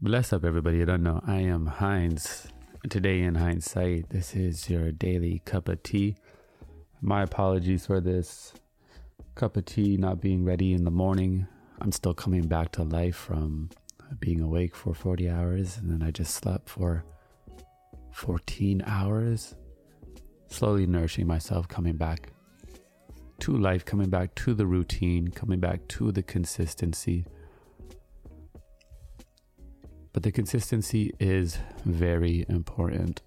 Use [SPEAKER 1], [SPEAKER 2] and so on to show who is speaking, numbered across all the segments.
[SPEAKER 1] Bless up, everybody. I don't know. I am Heinz. Today in hindsight, this is your daily cup of tea. My apologies for this cup of tea not being ready in the morning. I'm still coming back to life from being awake for 40 hours, and then I just slept for 14 hours, slowly nourishing myself, coming back to life, coming back to the routine, coming back to the consistency but the consistency is very important.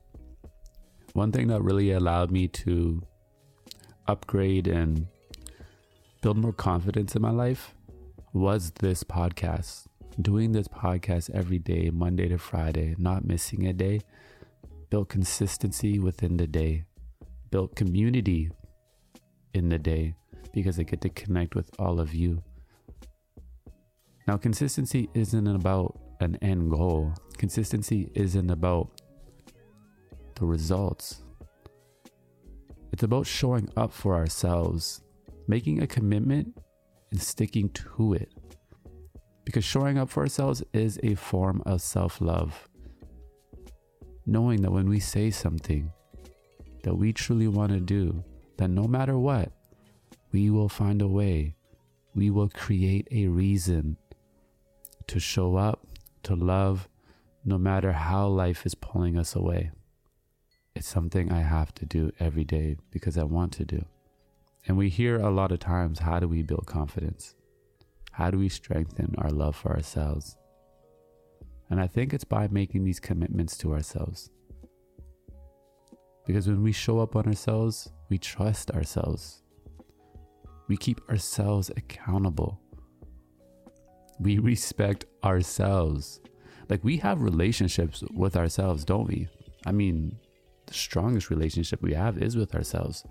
[SPEAKER 1] One thing that really allowed me to upgrade and build more confidence in my life was this podcast. Doing this podcast every day, Monday to Friday, not missing a day, built consistency within the day, built community in the day because I get to connect with all of you. Now, consistency isn't about an end goal. Consistency isn't about the results. It's about showing up for ourselves, making a commitment and sticking to it. Because showing up for ourselves is a form of self love. Knowing that when we say something that we truly want to do, that no matter what, we will find a way, we will create a reason to show up to love no matter how life is pulling us away. It's something I have to do every day because I want to do. And we hear a lot of times how do we build confidence? How do we strengthen our love for ourselves? And I think it's by making these commitments to ourselves. Because when we show up on ourselves, we trust ourselves. We keep ourselves accountable we respect ourselves. Like we have relationships with ourselves, don't we? I mean, the strongest relationship we have is with ourselves.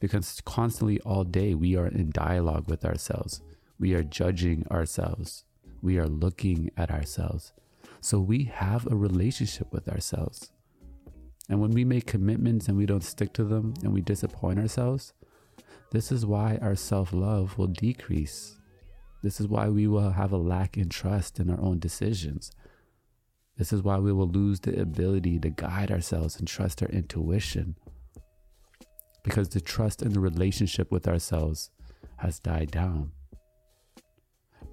[SPEAKER 1] Because constantly all day we are in dialogue with ourselves. We are judging ourselves. We are looking at ourselves. So we have a relationship with ourselves. And when we make commitments and we don't stick to them and we disappoint ourselves, this is why our self love will decrease. This is why we will have a lack in trust in our own decisions. This is why we will lose the ability to guide ourselves and trust our intuition. Because the trust in the relationship with ourselves has died down.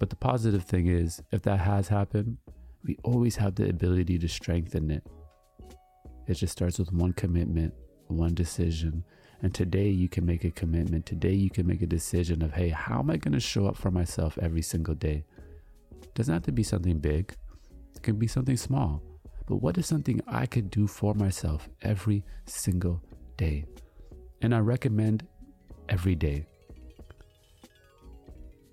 [SPEAKER 1] But the positive thing is, if that has happened, we always have the ability to strengthen it. It just starts with one commitment, one decision, and today you can make a commitment. Today you can make a decision of, hey, how am I going to show up for myself every single day? It doesn't have to be something big, it can be something small. But what is something I could do for myself every single day? And I recommend every day.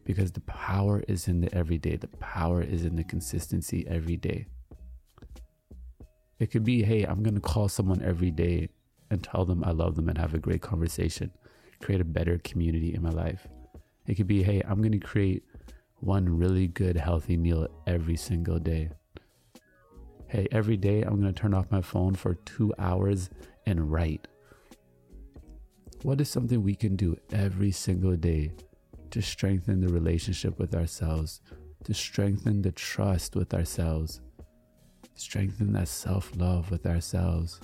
[SPEAKER 1] Because the power is in the everyday, the power is in the consistency every day. It could be, hey, I'm going to call someone every day and tell them I love them and have a great conversation, create a better community in my life. It could be, hey, I'm going to create one really good, healthy meal every single day. Hey, every day I'm going to turn off my phone for two hours and write. What is something we can do every single day to strengthen the relationship with ourselves, to strengthen the trust with ourselves, strengthen that self love with ourselves?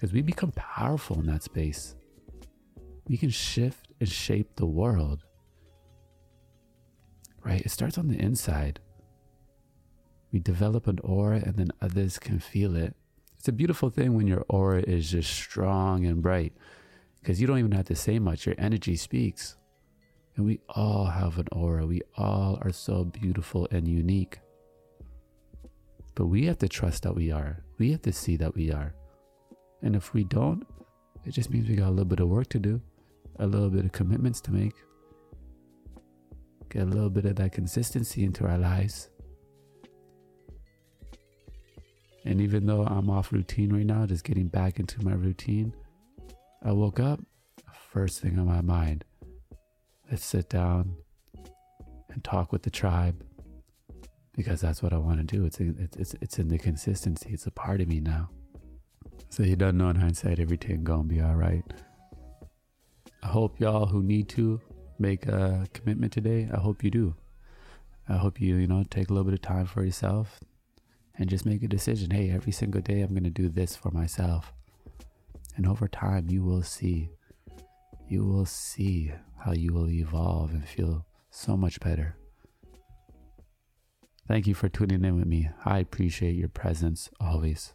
[SPEAKER 1] Because we become powerful in that space. We can shift and shape the world. Right? It starts on the inside. We develop an aura and then others can feel it. It's a beautiful thing when your aura is just strong and bright because you don't even have to say much. Your energy speaks. And we all have an aura. We all are so beautiful and unique. But we have to trust that we are. We have to see that we are. And if we don't, it just means we got a little bit of work to do, a little bit of commitments to make, get a little bit of that consistency into our lives. And even though I'm off routine right now, just getting back into my routine, I woke up, first thing on my mind, let's sit down and talk with the tribe because that's what I want to do. It's, it's, it's in the consistency, it's a part of me now. So you don't know in hindsight everything gonna be all right. I hope y'all who need to make a commitment today, I hope you do. I hope you, you know, take a little bit of time for yourself and just make a decision. Hey, every single day I'm to do this for myself. And over time, you will see, you will see how you will evolve and feel so much better. Thank you for tuning in with me. I appreciate your presence always.